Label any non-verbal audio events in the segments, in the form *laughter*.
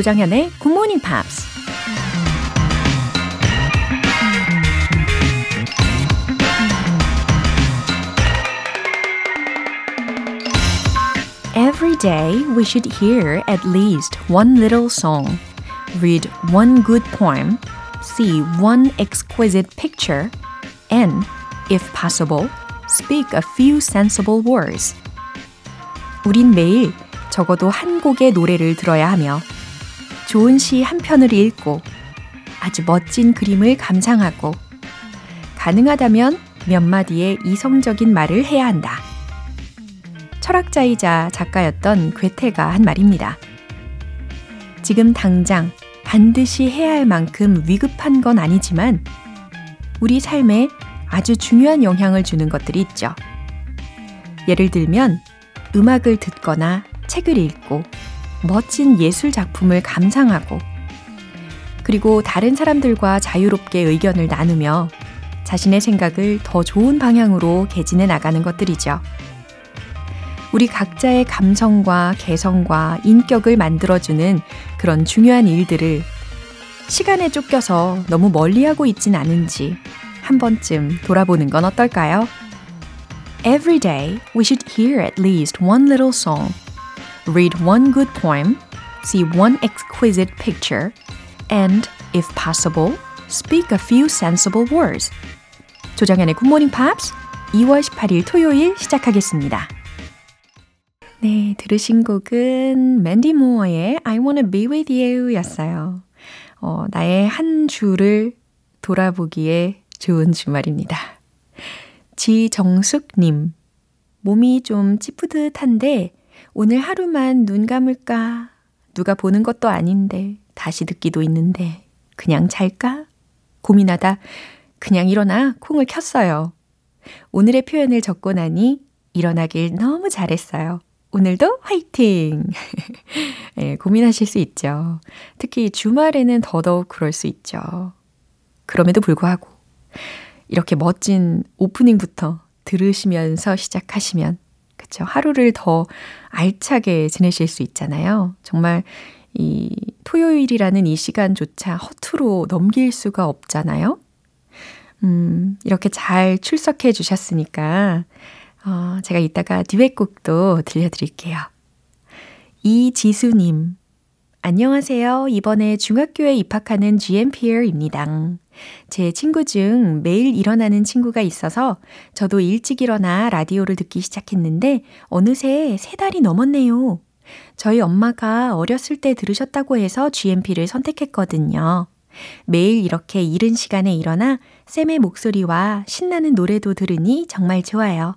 조장현의 Good Morning Pops. Every day we should hear at least one little song, read one good poem, see one exquisite picture, and, if possible, speak a few sensible words. 우린 매일 적어도 한 곡의 노래를 들어야 하며 좋은 시 한 편을 읽고 아주 멋진 그림을 감상하고 가능하다면 몇 마디의 이성적인 말을 해야 한다. 철학자이자 작가였던 괴테가 한 말입니다. 지금 당장 반드시 해야 할 만큼 위급한 건 아니지만 우리 삶에 아주 중요한 영향을 주는 것들이 있죠. 예를 들면 음악을 듣거나 책을 읽고 멋진 예술 작품을 감상하고 그리고 다른 사람들과 자유롭게 의견을 나누며 자신의 생각을 더 좋은 방향으로 개진해 나가는 것들이죠. 우리 각자의 감성과 개성과 인격을 만들어주는 그런 중요한 일들을 시간에 쫓겨서 너무 멀리하고 있진 않은지 한 번쯤 돌아보는 건 어떨까요? Every day we should hear at least one little song, read one good poem, see one exquisite picture, and, if possible, speak a few sensible words. 조정현의 Morning Pops 2월 18일 토요일 시작하겠습니다. 네, 들으신 곡은 맨디 모어의 I Wanna Be With You 였어요. 어, 나의 한 주를 돌아보기에 좋은 주말입니다. 지정숙님, 몸이 좀 찌푸듯한데 오늘 하루만 눈 감을까? 누가 보는 것도 아닌데 다시 듣기도 있는데 그냥 잘까? 고민하다 그냥 일어나 콩을 켰어요. 오늘의 표현을 적고 나니 일어나길 너무 잘했어요. 오늘도 화이팅! 네, *laughs* 고민하실 수 있죠. 특히 주말에는 더더욱 그럴 수 있죠. 그럼에도 불구하고 이렇게 멋진 오프닝부터 들으시면서 시작하시면 그쵸 하루를 더 알차게 지내실 수 있잖아요. 정말 이 토요일이라는 이 시간조차 허투루 넘길 수가 없잖아요. 음, 이렇게 잘 출석해 주셨으니까 어, 제가 이따가 듀엣곡도 들려드릴게요. 이지수님, 안녕하세요. 이번에 중학교에 입학하는 GMPR입니다. 제 친구 중 매일 일어나는 친구가 있어서 저도 일찍 일어나 라디오를 듣기 시작했는데 어느새 세 달이 넘었네요. 저희 엄마가 어렸을 때 들으셨다고 해서 GMP를 선택했거든요. 매일 이렇게 이른 시간에 일어나 쌤의 목소리와 신나는 노래도 들으니 정말 좋아요.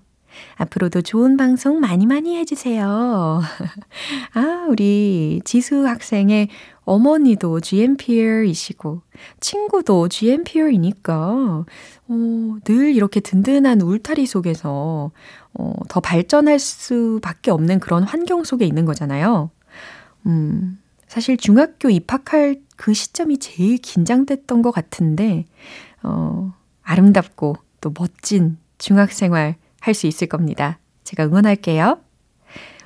앞으로도 좋은 방송 많이 많이 해주세요. *laughs* 아, 우리 지수 학생의 어머니도 GMPR이시고, 친구도 GMPR이니까, 어, 늘 이렇게 든든한 울타리 속에서, 어, 더 발전할 수밖에 없는 그런 환경 속에 있는 거잖아요. 음, 사실 중학교 입학할 그 시점이 제일 긴장됐던 것 같은데, 어, 아름답고 또 멋진 중학생활 할 수 있을 겁니다. 제가 응원할게요.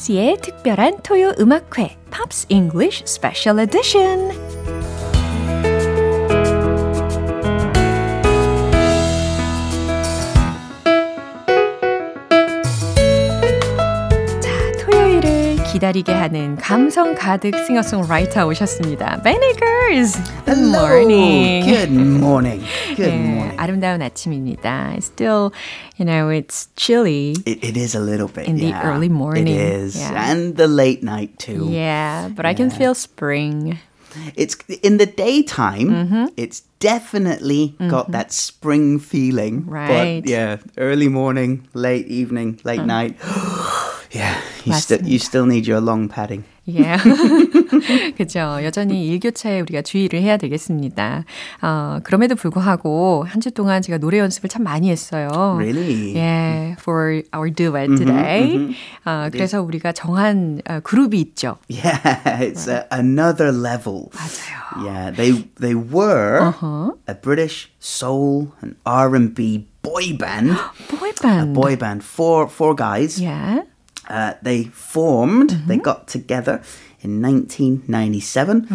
팝스의 특별한 토요 음악회 팝스 잉글리쉬 스페셜 에디션 자, 토요일을 기다리게 하는 감성 가득 싱어송라이터 오셨습니다. 베니 걸즈 Good morning. Good morning. *laughs* Good 네, morning. 아름다운 아침입니다. Still, you know, it's chilly. It, it is a little bit. In the yeah. early morning, It is. yeah. And the late night too. Yeah, but I can feel spring. It's in the daytime, Mm-hmm. it's definitely got that spring feeling. Right. But yeah, early morning, late evening, late night. *gasps* yeah, you still you still need your long padding. Yeah. *laughs* *laughs* 그죠. 여전히 일교차에 우리가 주의를 해야 되겠습니다. 어, 그럼에도 불구하고 한 주 동안 제가 노래 연습을 참 많이 했어요. Really? Yeah, for our duet today. 어, 그래서 우리가 정한 어, 그룹이 있죠. Yeah, it's a, another level. 맞아요. Yeah, they they were Uh-huh. a British soul and R&B boy band. *gasps* 보이밴드. boy band, four four guys. Yeah. Uh, they formed, they got together in 1997,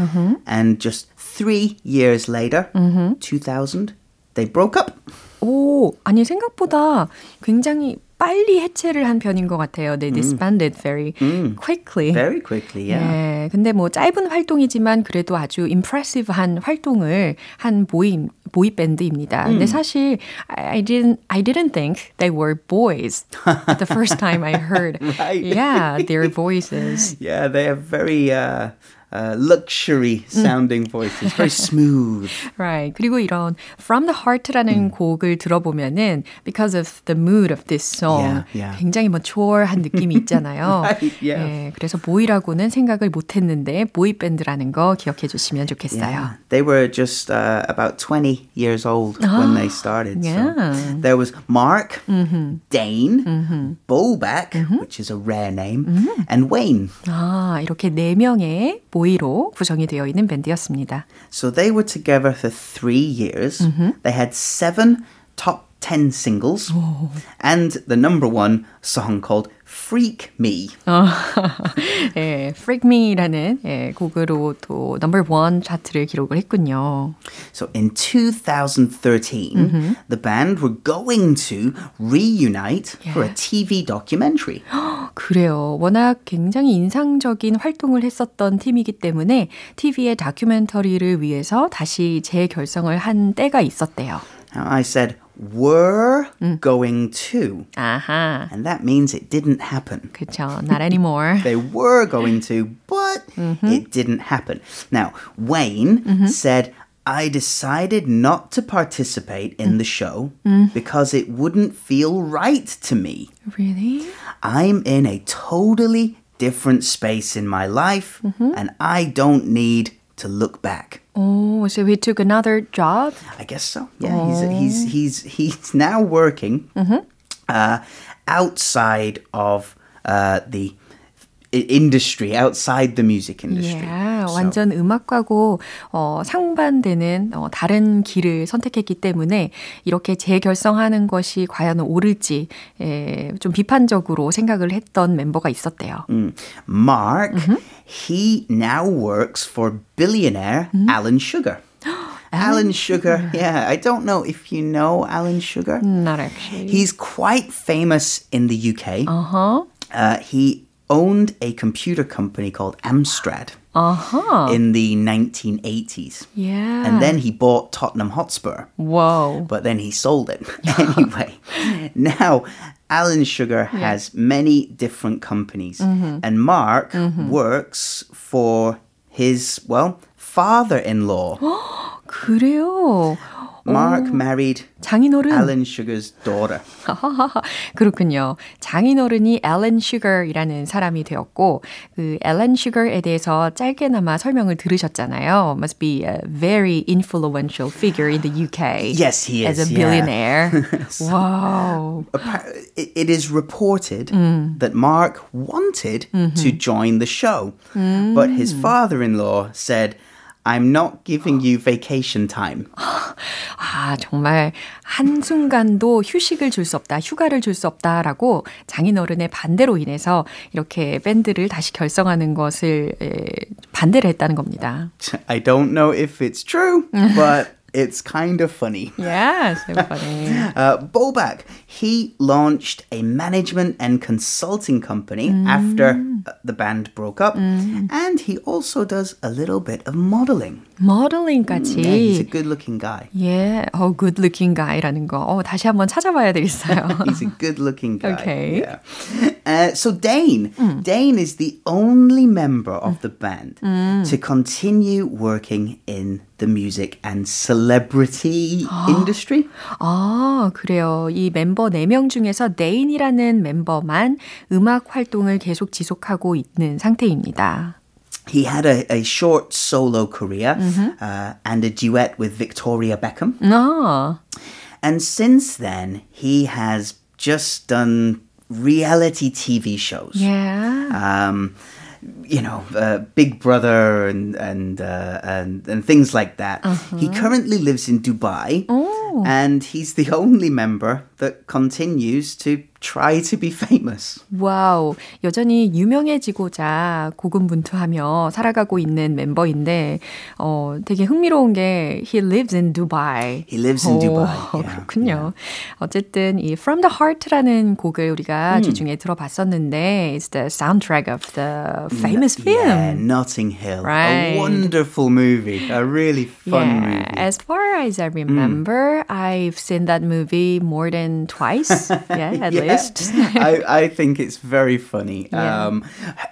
and just three years later, 2000, they broke up. 오, 아니 생각보다 굉장히 빨리 해체를 한 편인 것 같아요. They disbanded very quickly. Very quickly, yeah. 네, 근데 뭐 짧은 활동이지만 그래도 아주 impressive한 활동을 한 보이 보이 밴드입니다. 근데 사실 I didn't I didn't think they were boys the first time I heard. Right. Yeah, their voices. Yeah, they have very uh, uh, luxury sounding voices, very smooth. *laughs* Right. 그리고 이런 From the Heart라는 곡을 들어보면은 because of the mood of this song Yeah, yeah. 굉장히 뭐 초월한 느낌이 있잖아요. *laughs* Right, yeah. 예, 그래서 보이라고는 생각을 못 했는데 보이 밴드라는 거 기억해 주시면 좋겠어요. Yeah. They were just uh, about 20 years old when they started. yeah. So there was Mark, Dane, Bobak, which is a rare name, and Wayne. 아, 이렇게 네 명의 보이 로 구성이 되어 있는 밴드였습니다. So they were together for three years. They had seven top 10 singles and the number one song called Freak Me. 예, Freak Me라는 예, 곡으로 또 넘버 원 차트를 기록을 했군요. So in 2013, the band were going to reunite for a TV documentary. 그래요. 워낙 굉장히 인상적인 활동을 했었던 팀이기 때문에 TV의 다큐멘터리를 위해서 다시 재결성을 한 때가 있었대요. I said, were going to. 아하. And that means it didn't happen. 그쵸. Not anymore. *laughs* They were going to, but it didn't happen. Now, Wayne said, I decided not to participate in the show because it wouldn't feel right to me. Really? I'm in a totally different space in my life and I don't need to look back. Oh, so he took another job? I guess so. Yeah, he's, he's he's he's now working uh, outside of uh, the industry, outside the music industry. Yeah, So- 완전 음악과고 어, 상반되는 어, 다른 길을 선택했기 때문에 이렇게 재결성하는 것이 과연 옳을지 에, 좀 비판적으로 생각을 했던 멤버가 있었대요. Mm. Mark, he now works for billionaire Alan Sugar. Alan Sugar, yeah, I don't know if you know Alan Sugar. Not actually. He's quite famous in the UK. Uh-huh. Uh, he owned a computer company called Amstrad Uh-huh. in the 1980s. Yeah. And then he bought Tottenham Hotspur, Whoa. but then he sold it. *laughs* anyway, now Alan Sugar has many different companies, and Mark works for his, well, father in law. 그래요. *gasps* Mark married 장인어른. Alan Sugar's daughter. 그렇군요. 장인어른이 앨런 슈거이라는 사람이 되었고 그 앨런 슈거에 대해서 짧게나마 설명을 들으셨잖아요. Must be a very influential figure in the UK. Yes, he As a is, yeah. billionaire. wow. *laughs* *laughs* Appa- it it is reported that Mark wanted to join the show, but his father in law said, I'm not giving you vacation time. *gasps* 아, 정말 한순간도 휴식을 줄 수 없다, 휴가를 줄 수 없다라고 장인어른의 반대로 인해서 이렇게 밴드를 다시 결성하는 것을 에, 반대를 했다는 겁니다. I don't know if it's true, but it's kind of funny. Yeah, so *laughs* funny. Uh, Bobak, he launched a management and consulting company mm. after the band broke up, mm. and he also does a little bit of modeling. 모델링까지. Yeah, he's a good-looking guy. Yeah, oh, good-looking guy라는 거. 어, 다시 한번 찾아봐야 되겠어요. *laughs* he's a good-looking guy. Okay. Yeah. Uh, so Dane, mm. Dane is the only member of the band mm. to continue working in the music and celebrity *gasps* industry. 아, 그래요. 이 멤버 4명 중에서 네인이라는 멤버만 음악 활동을 계속 지속하고 있는 상태입니다. He had a, a short solo career mm-hmm. uh, and a duet with Victoria Beckham. Oh. And since then, he has just done reality TV shows. Yeah. Um, you know, uh, Big Brother and and uh, and and things like that. Uh-huh. He currently lives in Dubai, oh. and he's the only member that continues to try to be famous. 와우, 여전히 유명해지고자 고군분투하며 살아가고 있는 멤버인데 어, 되게 흥미로운 게 he lives in Dubai. He lives in 오, Dubai. Yeah, 그렇군요. Yeah. 어쨌든 이 From the Heart라는 곡을 우리가 음. 주중에 들어봤었는데 it's the soundtrack of the famous film. Yeah, Notting Hill. Right. A wonderful movie. A really fun yeah, movie. As far as I remember, mm. I've seen that movie more than twice. Yeah, at yeah. least. I, *laughs* I think it's very funny. Yeah. Um,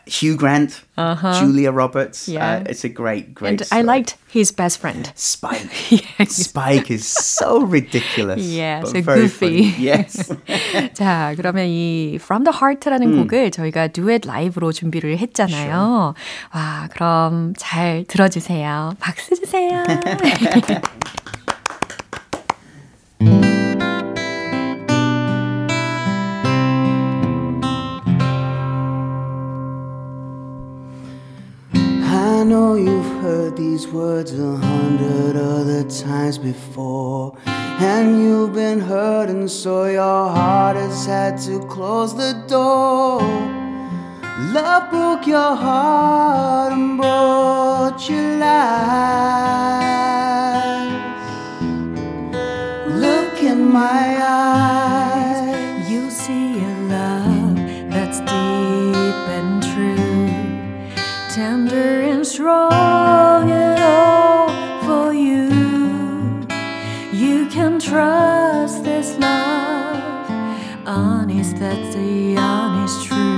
Hugh Grant, uh-huh. Julia Roberts. Yeah. Uh, it's a great, great. And story. I liked his best friend. Spike. *laughs* Spike is so ridiculous. Yeah, so goofy. Funny. Yes. *laughs* 자, 그러면 이 From the Heart라는 음. 곡을 저희가 듀엣 라이브로 준비를 했잖아요. Sure. 와, 그럼 잘 들어주세요. 박수 주세요. These words a hundred other times before. And you've been hurting, so your heart has had to close the door. Love broke your heart and brought you lies. Look in my eyes, you see a love that's deep and true, tender and strong honest, that's the honest truth.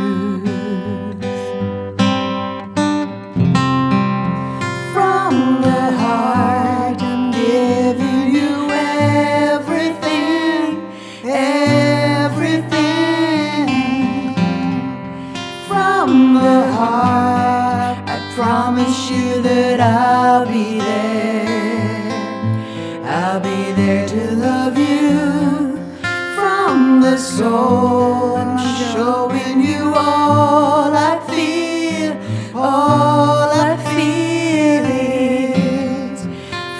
Soul, I'm showing you all I feel, all I feel is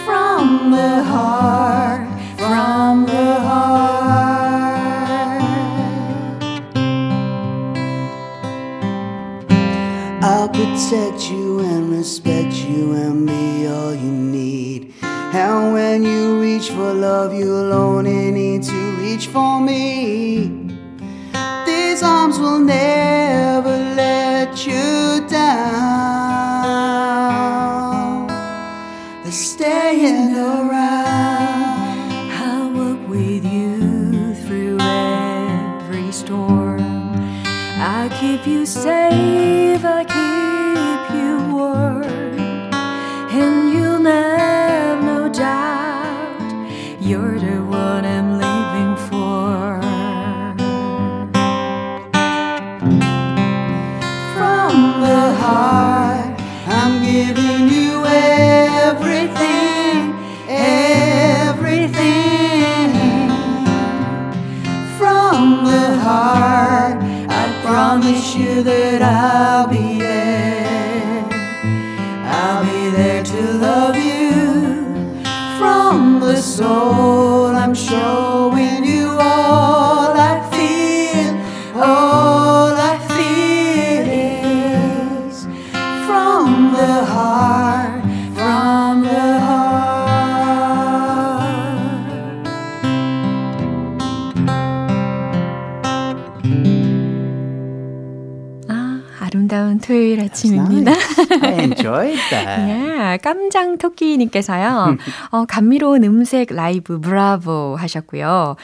from the heart, from the heart. I'll protect you and respect you and be all you need. And when you reach for love, you'll only need to reach for me. You down. 아침입니다. I enjoyed that. *laughs* yeah, 깜장 토끼님께서요. 어, 감미로운 음색 라이브 브라보 하셨고요.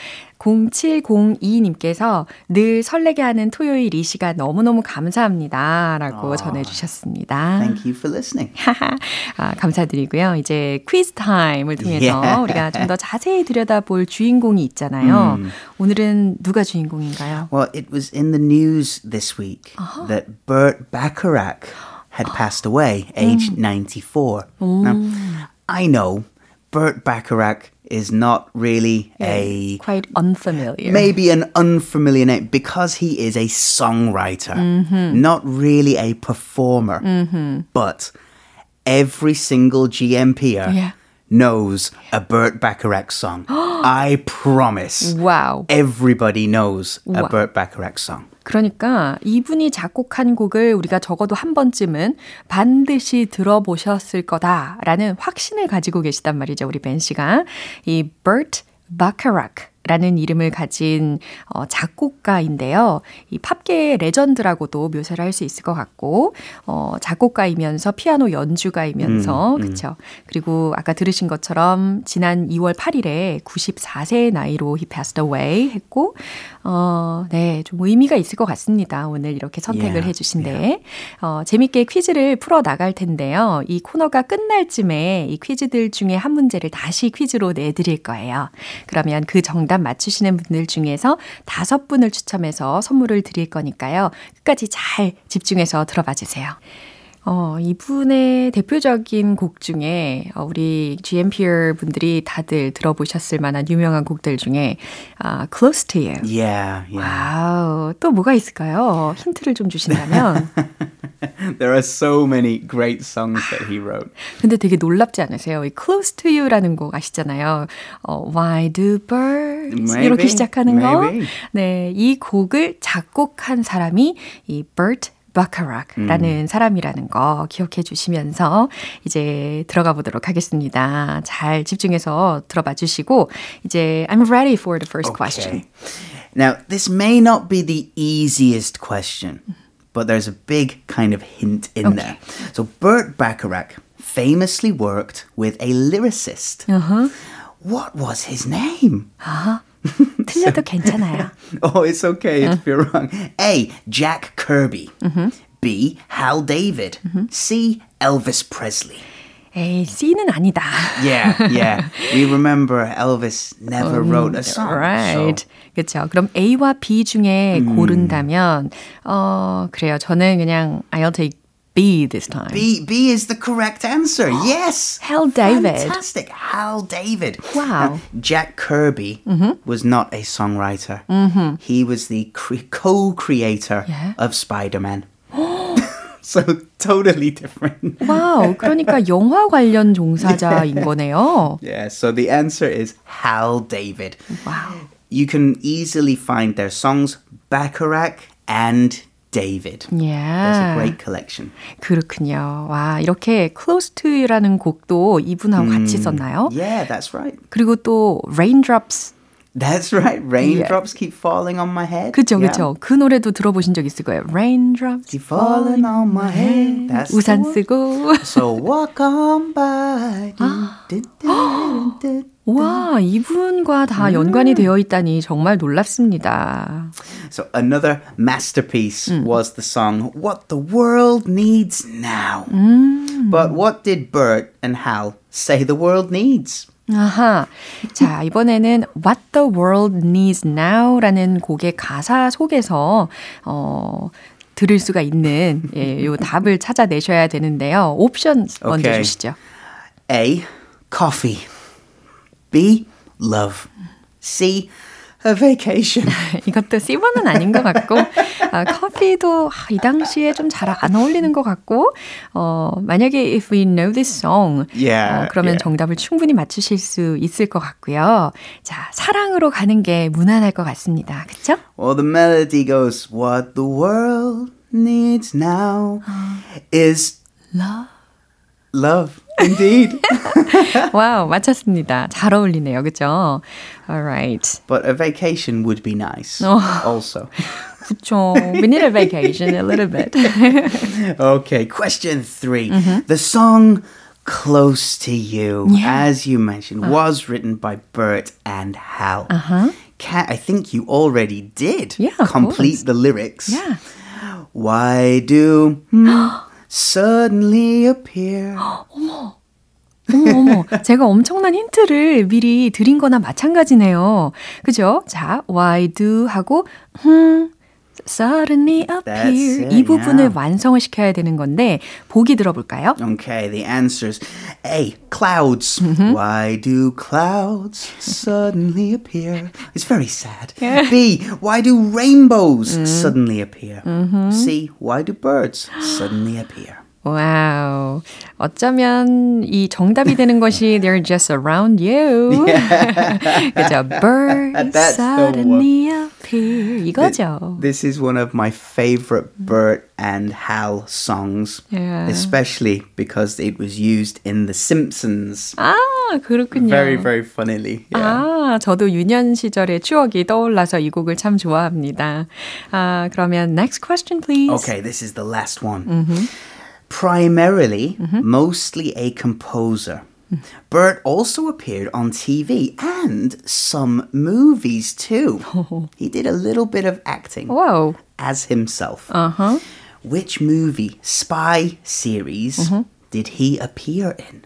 0702님께서 늘 설레게 하는 토요일 이 시간 너무너무 감사합니다. 라고 oh, 전해주셨습니다. Thank you for listening. *laughs* 아, 감사드리고요. 이제 퀴즈 타임을 통해서 yeah. 우리가 좀 더 자세히 들여다볼 주인공이 있잖아요. Mm. 오늘은 누가 주인공인가요? Well, it was in the news this week uh-huh. that Burt Bacharach had passed away, aged mm. 94. Mm. Now, I know Burt Bacharach is not really yeah, a quite unfamiliar. Maybe an unfamiliar name because he is a songwriter, mm-hmm. not really a performer. Mm-hmm. But every single GMPer yeah. Knows a Burt Bacharach song. I promise. Wow. Everybody knows a wow. Burt Bacharach song. 그러니까 이분이 작곡한 곡을 우리가 적어도 한 번쯤은 반드시 들어보셨을 거다라는 확신을 가지고 계시단 말이죠. 우리 벤 씨가. 이 Burt Bacharach 라는 이름을 가진 어, 작곡가인데요. 이 팝계의 레전드라고도 묘사를 할 수 있을 것 같고, 어, 작곡가이면서 피아노 연주가이면서, 음, 음. 그쵸. 그리고 아까 들으신 것처럼 지난 2월 8일에 94세의 나이로 he passed away 했고, 어, 네, 좀 의미가 있을 것 같습니다. 오늘 이렇게 선택을 yeah, 해주신데. Yeah. 어, 재밌게 퀴즈를 풀어 나갈 텐데요. 이 코너가 끝날 쯤에 이 퀴즈들 중에 한 문제를 다시 퀴즈로 내드릴 거예요. 그러면 그 정답 맞추시는 분들 중에서 다섯 분을 추첨해서 선물을 드릴 거니까요. 끝까지 잘 집중해서 들어봐 주세요. 어, 이분의 대표적인 곡 중에 어, 우리 GMPR 분들이 다들 들어보셨을 만한 유명한 곡들 중에 uh, Close to You. Yeah, yeah. Wow, 또 뭐가 있을까요? 힌트를 좀 주신다면. *laughs* There are so many great songs that he wrote. *laughs* 근데 되게 놀랍지 않으세요? 이 Close to You라는 곡 아시잖아요. 어, Why do birds? Maybe, 이렇게 시작하는 maybe. 거. 네, 이 곡을 작곡한 사람이 이 Burt Bacharach라는 음. 사람이라는 거 기억해 주시면서 이제 들어가 보도록 하겠습니다. 잘 집중해서 들어봐 주시고 이제 I'm ready for the first okay. question. Now, this may not be the easiest question, but there's a big kind of hint in okay. there. So Burt Bacharach famously worked with a lyricist. Uh-huh. What was his name? Uh-huh. 틀려도 괜찮아요. oh, it's okay if you're wrong. A. Jack Kirby. Mm-hmm. B. Hal David. Mm-hmm. C. Elvis Presley. 에이, C는 아니다. yeah, yeah. We remember Elvis never um, wrote a song. Right. So. 그렇죠. 그럼 A와 B 중에 음. 고른다면 어, 그래요. 저는 그냥 I'll take B this time. B B is the correct answer. *gasps* yes. Hal David. Fantastic. Hal David. Wow. Now, Jack Kirby mm-hmm. was not a songwriter. Mm-hmm. He was the cre- co-creator yeah. of Spider-Man. *gasps* *gasps* so totally different. wow. 그러니까 *laughs* 영화 관련 종사자인 yeah. 거네요. Yeah, so the answer is Hal David. Wow. You can easily find their songs Bacharach and David. Yeah. There's a great collection. 그렇군요. 와, 이렇게 Close to You라는 곡도 이분하고 mm, 같이 썼나요? Yeah, that's right. 그리고 또 Raindrops That's right. Raindrops yeah. keep falling on my head. 그쵸, yeah. 그쵸. 그 노래도 들어보신 적 있을 거예요. Raindrops keep falling on my head. That's 우산 쓰고. So walk on by. 와, 이분과 다 연관이 되어 있다니 정말 놀랍습니다. So another masterpiece 음. was the song What the World Needs Now. 음. But what did Bert and Hal say the world needs? 아하. 자, 이번에는 What the World Needs Now라는 곡의 가사 속에서, 어, 들을 수가 있는, 예, 요 답을 찾아내셔야 되는데요. 옵션 먼저 okay. 주시죠. A. Coffee. B. Love. C. A vacation. 이것도 C번은 아닌 것 같고, 아, 커피도 이 당시에 좀 잘 안 어울리는 것 같고, 어, 만약에 if we know this song, yeah, 어, 그러면 yeah. 정답을 충분히 맞추실 수 있을 것 같고요. 자, 사랑으로 가는 게 무난할 것 같습니다. 그쵸? Well, the melody goes, What the world needs now is love. Love. Indeed. *laughs* 와우, 맞췄습니다. 잘 어울리네요. 그죠? Alright. But a vacation would be nice. also. *laughs* 그쵸. We need a vacation a little bit. *laughs* okay, question 3 mm-hmm. The song Close to You, yeah. as you mentioned, uh-huh. was written by Bert and Hal. Uh-huh. Kat, I think you already did yeah, complete the lyrics. Yeah. Why do *gasps* suddenly appear? 어머. 어머, 어머. *laughs* 제가 엄청난 힌트를 미리 드린 거나 마찬가지네요. 그죠? 자, why do 하고, 흠, suddenly appear. it, 이 부분을 yeah. 완성을 시켜야 되는 건데, 보기 들어볼까요? Okay, the answers. A. Clouds. Mm-hmm. Why do clouds suddenly appear? It's very sad. *laughs* Yeah. B. Why do rainbows mm. suddenly appear? Mm-hmm. C. Why do birds suddenly appear? 와우. 어쩌면 이 정답이 되는 것이 they're just around you. 그죠? Birds suddenly appear. 이거죠. This is one of my favorite Bert and Hal songs. Yeah. Especially because it was used in The Simpsons. 아, 그렇군요. Very, very funnily. Yeah. 아, 저도 유년 시절의 추억이 떠올라서 이 곡을 참 좋아합니다. 아, 그러면 next question, please. Okay, this is the last one. Mm-hmm. Primarily, mm-hmm. mostly a composer. Bert also appeared on TV and some movies too. Oh. *laughs* He did a little bit of acting Whoa. as himself. Uh-huh. Which movie, spy series, mm-hmm. did he appear in?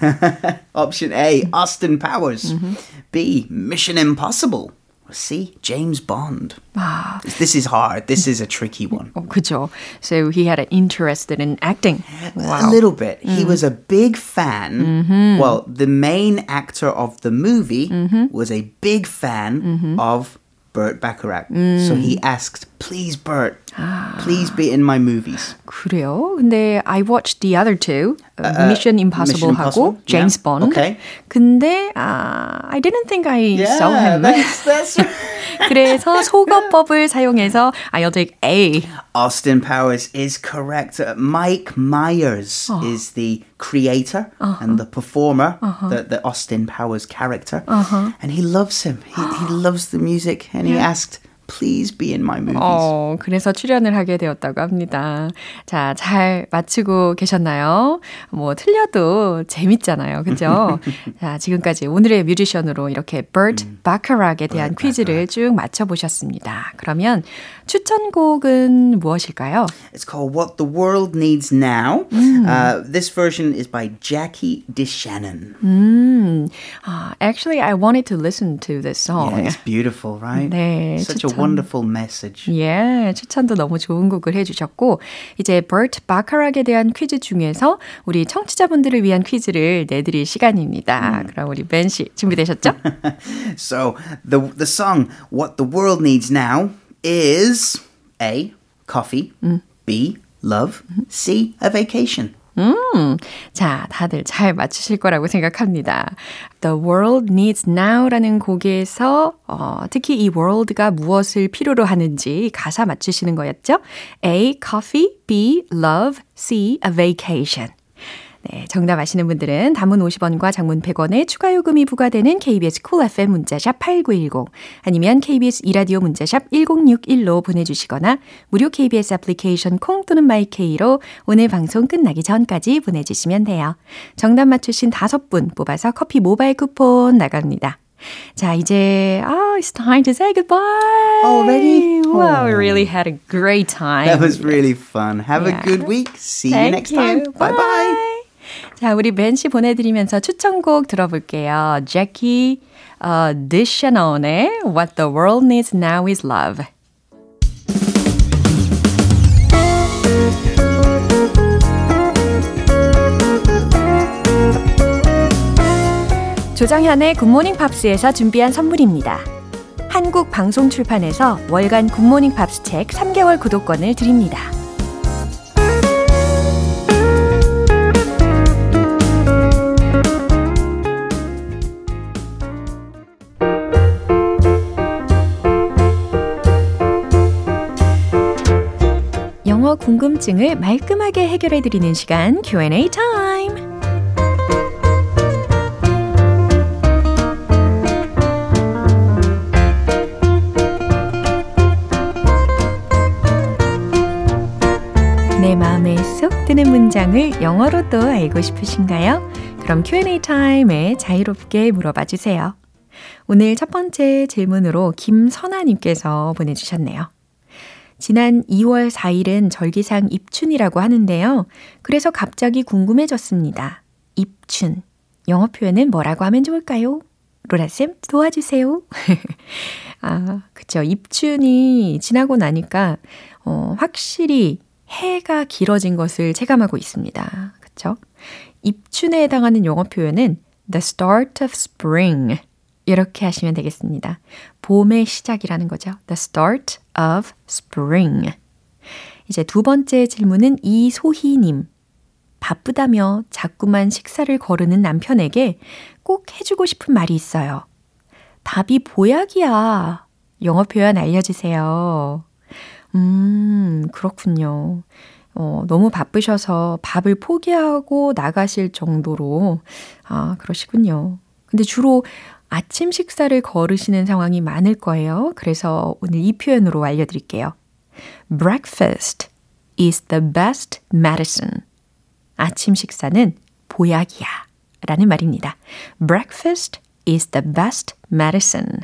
*laughs* Option A, Austin Powers. Mm-hmm. B, Mission Impossible. C. James Bond. Ah. This is hard. This is a tricky one. Oh, 그죠. So he had an interest in acting. Wow. A little bit. Mm. He was a big fan. Mm-hmm. Well, the main actor of the movie mm-hmm. was a big fan mm-hmm. of Burt Bacharach. Mm. So he asked, please, Burt, please be in my movies. 그래요? 근데 I watched the other two. Uh, Mission Impossible Mission Impossible? 하고 James yeah. Bond. Okay. 근데 uh, I didn't think I yeah, saw him. That's, that's *laughs* 그래서 속어법을 사용해서 I'll take A. Austin Powers is correct. Uh, Mike Myers oh. is the creator uh-huh. and the performer, uh-huh. the, the Austin Powers character. Uh-huh. And he loves him. He, he loves the music. And yeah. he asked, Please be in my movies. 어, 그래서 출연을 하게 되었다고 합니다. 자, 잘 맞추고 계셨나요? 뭐, 틀려도 재밌잖아요. 그죠? *laughs* 자, 지금까지 오늘의 뮤지션으로 이렇게 Burt 음, Bacharach에 대한 퀴즈를. 쭉 맞춰 보셨습니다. 그러면 추천곡은 무엇일까요? It's called What the World Needs Now. 음. Uh, this version is by Jackie DeShannon. 음, uh, actually, I wanted to listen to this song. Yeah, it's beautiful, right? 네, Such 추천. a wonderful message. 예, 추천도 너무 좋은 곡을 해주셨고 이제 버트 바카락에 대한 퀴즈 중에서 우리 청취자분들을 위한 퀴즈를 내드릴 시간입니다. 음. 그럼 우리 벤 씨 준비되셨죠? *laughs* so the the song What the World Needs Now is A. Coffee, 음. B. Love, C. A vacation. 음, 자, 다들 잘 맞추실 거라고 생각합니다. The World Needs Now라는 곡에서 어, 특히 이 world가 무엇을 필요로 하는지 가사 맞추시는 거였죠? A. Coffee, B. Love, C. A vacation. 네, 정답 아시는 분들은 단문 50원과 장문 100원의 추가 요금이 부과되는 KBS Cool cool FM 문자샵 8910 아니면 KBS 이라디오 문자샵 1061로 보내주시거나 무료 KBS 애플리케이션 콩 또는 my K로 오늘 방송 끝나기 전까지 보내주시면 돼요. 정답 맞추신 다섯 분 뽑아서 커피 모바일 쿠폰 나갑니다. 자, 이제 oh, it's time to say goodbye. Already? Wow, we really had a great time. That was really fun. Have yeah. a good week. See Thank you next you. time. Bye bye. bye. 자, 우리 벤씨 보내드리면서 추천곡 들어볼게요. Jackie uh, DeShannon의 What the World Needs Now is Love. 조정현의 굿모닝 팝스에서 준비한 선물입니다. 한국 방송 출판에서 월간 Good Morning Pops 책 3개월 구독권을 드립니다. 궁금증을 말끔하게 해결해 드리는 시간 Q&A 타임. 내 마음에 쏙 드는 문장을 영어로 또 알고 싶으신가요? 그럼 Q&A 타임에 자유롭게 물어봐 주세요. 오늘 첫 번째 질문으로 김선아님께서 보내주셨네요. 지난 2월 4일은 절기상 입춘이라고 하는데요. 그래서 갑자기 궁금해졌습니다. 입춘. 영어 표현은 뭐라고 하면 좋을까요? 로라쌤 도와주세요. *laughs* 아, 그쵸. 입춘이 지나고 나니까, 어, 확실히 해가 길어진 것을 체감하고 있습니다. 그쵸? 입춘에 해당하는 영어 표현은 the start of spring. 이렇게 하시면 되겠습니다. 봄의 시작이라는 거죠. The start of spring. 이제 두 번째 질문은 이소희님. 바쁘다며 자꾸만 식사를 거르는 남편에게 꼭 해주고 싶은 말이 있어요. 밥이 보약이야. 영어 표현 알려주세요. 음, 그렇군요. 어, 너무 바쁘셔서 밥을 포기하고 나가실 정도로, 아, 그러시군요. 근데 주로 아침 식사를 거르시는 상황이 많을 거예요. 그래서 오늘 이 표현으로 알려드릴게요. Breakfast is the best medicine. 아침 식사는 보약이야. 라는 말입니다. Breakfast is the best medicine.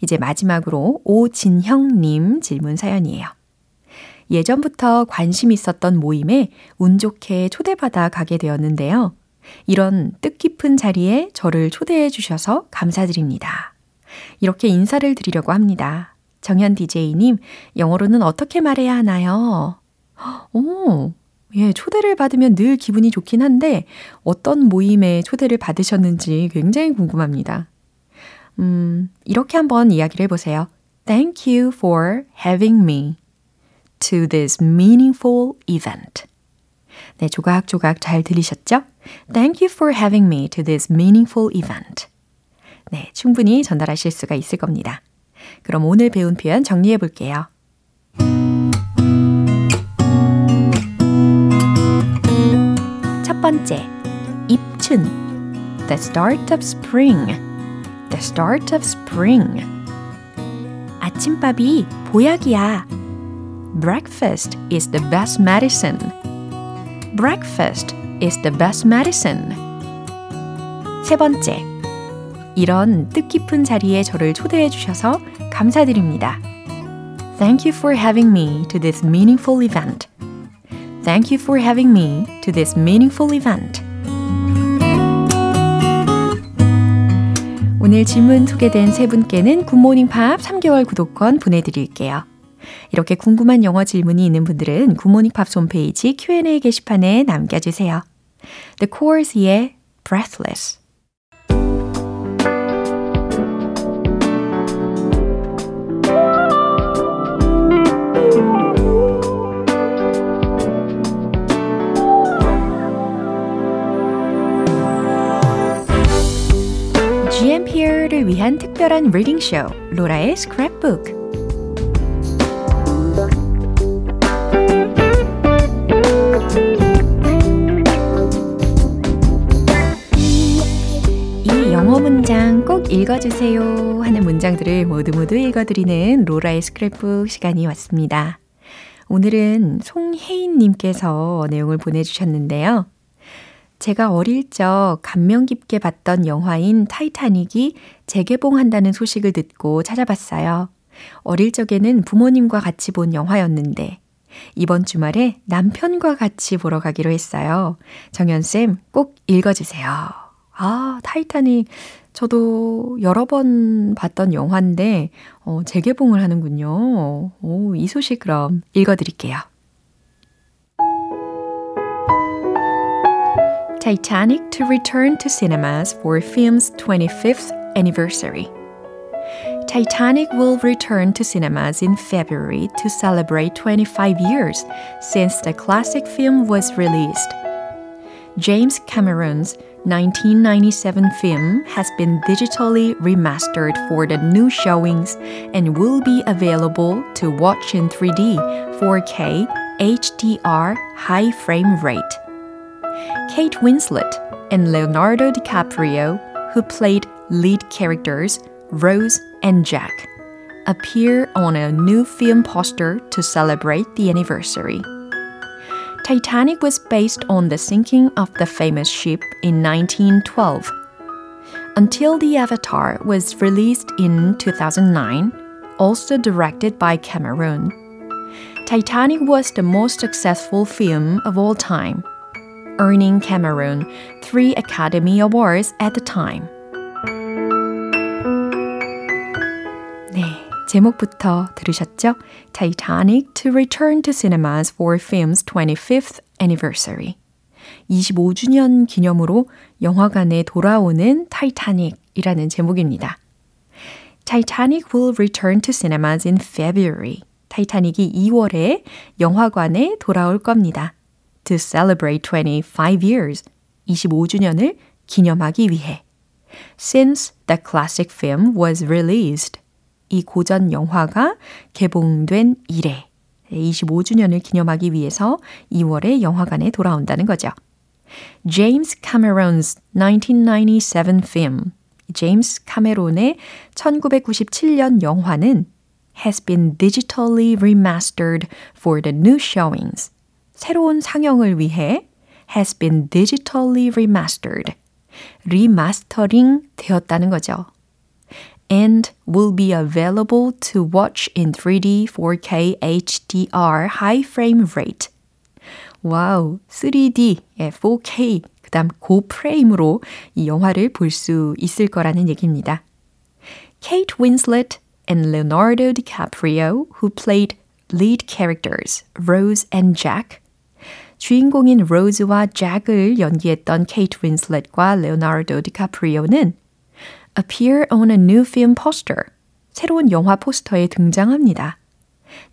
이제 마지막으로 오진형님 질문 사연이에요. 예전부터 관심 있었던 모임에 운 좋게 초대받아 가게 되었는데요. 이런 뜻깊은 자리에 저를 초대해 주셔서 감사드립니다. 이렇게 인사를 드리려고 합니다. 정현 DJ님, 영어로는 어떻게 말해야 하나요? 오, 예, 초대를 받으면 늘 기분이 좋긴 한데 어떤 모임에 초대를 받으셨는지 굉장히 궁금합니다. 음, 이렇게 한번 이야기를 해보세요. Thank you for having me to this meaningful event. 네, 조각조각 잘 들리셨죠? Thank you for having me to this meaningful event. 네, 충분히 전달하실 수가 있을 겁니다. 그럼 오늘 배운 표현 정리해 볼게요. 첫 번째, 입춘. The start of spring. The start of spring. 아침밥이 보약이야. Breakfast is the best medicine. Breakfast is the best medicine. 세 번째. 이런 뜻깊은 자리에 저를 초대해 주셔서 감사드립니다. Thank you for having me to this meaningful event. Thank you for having me to this meaningful event. 오늘 질문 소개된 세 분께는 굿모닝 팝 3개월 구독권 보내드릴게요. 이렇게 궁금한 영어 질문이 있는 분들은 굿모닝 팝 홈페이지 Q&A 게시판에 남겨주세요. The Chorus의 Breathless GMPer를 위한 특별한 reading 쇼 로라의 스크랩북 꼭 읽어주세요 하는 문장들을 모두 모두 읽어드리는 로라의 스크랩북 시간이 왔습니다. 오늘은 송혜인님께서 내용을 보내주셨는데요. 제가 어릴 적 감명 깊게 봤던 영화인 타이타닉이 재개봉한다는 소식을 듣고 찾아봤어요. 어릴 적에는 부모님과 같이 본 영화였는데 이번 주말에 남편과 같이 보러 가기로 했어요. 정연쌤 꼭 읽어주세요. 아, 타이타닉 저도 여러 번 봤던 영화인데 어, 재개봉을 하는군요. 오, 이 소식 그럼 읽어드릴게요. Titanic to return to cinemas for film's 25th anniversary. Titanic will return to cinemas in February to celebrate 25 years since the classic film was released. James Cameron's 1997 film has been digitally remastered for the new showings and will be available to watch in 3D, 4K, HDR, high frame rate. Kate Winslet and Leonardo DiCaprio, who played lead characters Rose and Jack, appear on a new film poster to celebrate the anniversary. Titanic was based on the sinking of the famous ship in 1912. Until the Avatar was released in 2009, also directed by Cameron. Titanic was the most successful film of all time, earning Cameron three Academy Awards at the time. 제목부터 들으셨죠? Titanic to return to cinemas for film's 25th anniversary. 25주년 기념으로 영화관에 돌아오는 타이타닉이라는 제목입니다. Titanic will return to cinemas in February. 타이타닉이 2월에 영화관에 돌아올 겁니다. To celebrate 25 years. 25주년을 기념하기 위해. Since the classic film was released. 이 고전 영화가 개봉된 이래 25주년을 기념하기 위해서 2월에 영화관에 돌아온다는 거죠. James Cameron's 1997 film 제임스 카메론의 1997년 영화는 has been digitally remastered for the new showings. 새로운 상영을 위해 has been digitally remastered. 리마스터링 되었다는 거죠. and will be available to watch in 3D 4K HDR high frame rate. 와우, 3D, 4K, 그 다음 고프레임으로 이 영화를 볼 수 있을 거라는 얘기입니다. Kate Winslet and Leonardo DiCaprio, who played lead characters Rose and Jack, 주인공인 로즈와 잭을 연기했던 케이트 윈슬렛과 레오나르도 디카프리오는 appear on a new film poster. 새로운 영화 포스터에 등장합니다.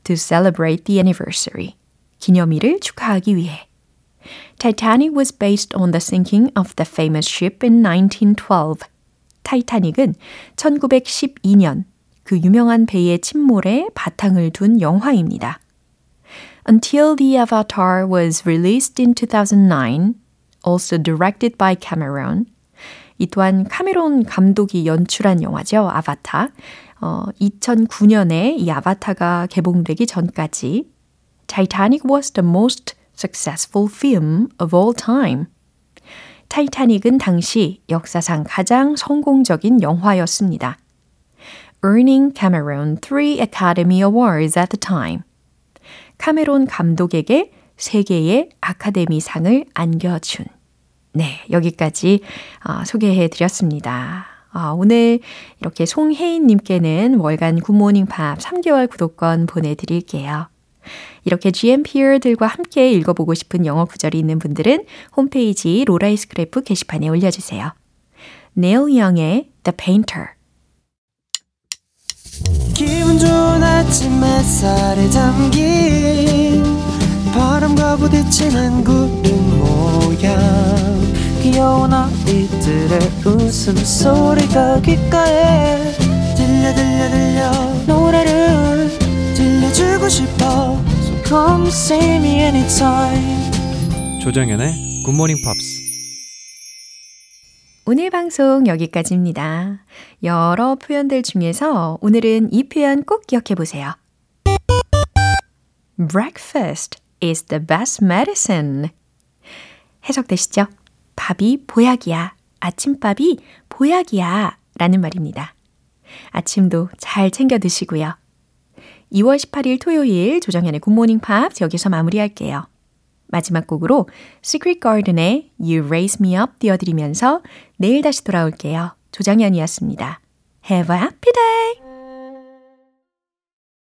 To celebrate the anniversary. 기념일을 축하하기 위해. Titanic was based on the sinking of the famous ship in 1912. 타이타닉은 1912년 그 유명한 배의 침몰에 바탕을 둔 영화입니다. Until the Avatar was released in 2009, also directed by Cameron, 이 또한 카메론 감독이 연출한 영화죠. 아바타. 어, 2009년에 이 아바타가 개봉되기 전까지 Titanic was the most successful film of all time. 타이타닉은 당시 역사상 가장 성공적인 영화였습니다. Earning Cameron three Academy Awards at the time. 카메론 감독에게 세 개의 아카데미 상을 안겨준 네, 여기까지 어, 소개해 드렸습니다. 어, 오늘 이렇게 송혜인님께는 월간 굿모닝 팝 3개월 구독권 보내드릴게요. 이렇게 GMPer들과 함께 읽어보고 싶은 영어 구절이 있는 분들은 홈페이지 로라의 스크랩북 게시판에 올려주세요. Neil Young의 The Painter 기분 좋은 아침 햇살에 담긴 바람과 부딪히는 구름 모양. 귀여운 아이들의 웃음소리가 귓가에 들려 들려 들려. 노래를 들려주고 싶어. So come see me anytime. 조정연의 굿모닝 팝스 오늘 방송 여기까지입니다. 여러 표현들 중에서 오늘은 이 표현 꼭 기억해 보세요. Breakfast is the best medicine. 해석되시죠? 밥이 보약이야. 아침밥이 보약이야. 라는 말입니다. 아침도 잘 챙겨 드시고요. 2월 18일 토요일 조정현의 굿모닝 팝 여기서 마무리할게요. 마지막 곡으로 Secret Garden의 You Raise Me Up 띄워드리면서 내일 다시 돌아올게요. 조정현이었습니다. Have a happy day!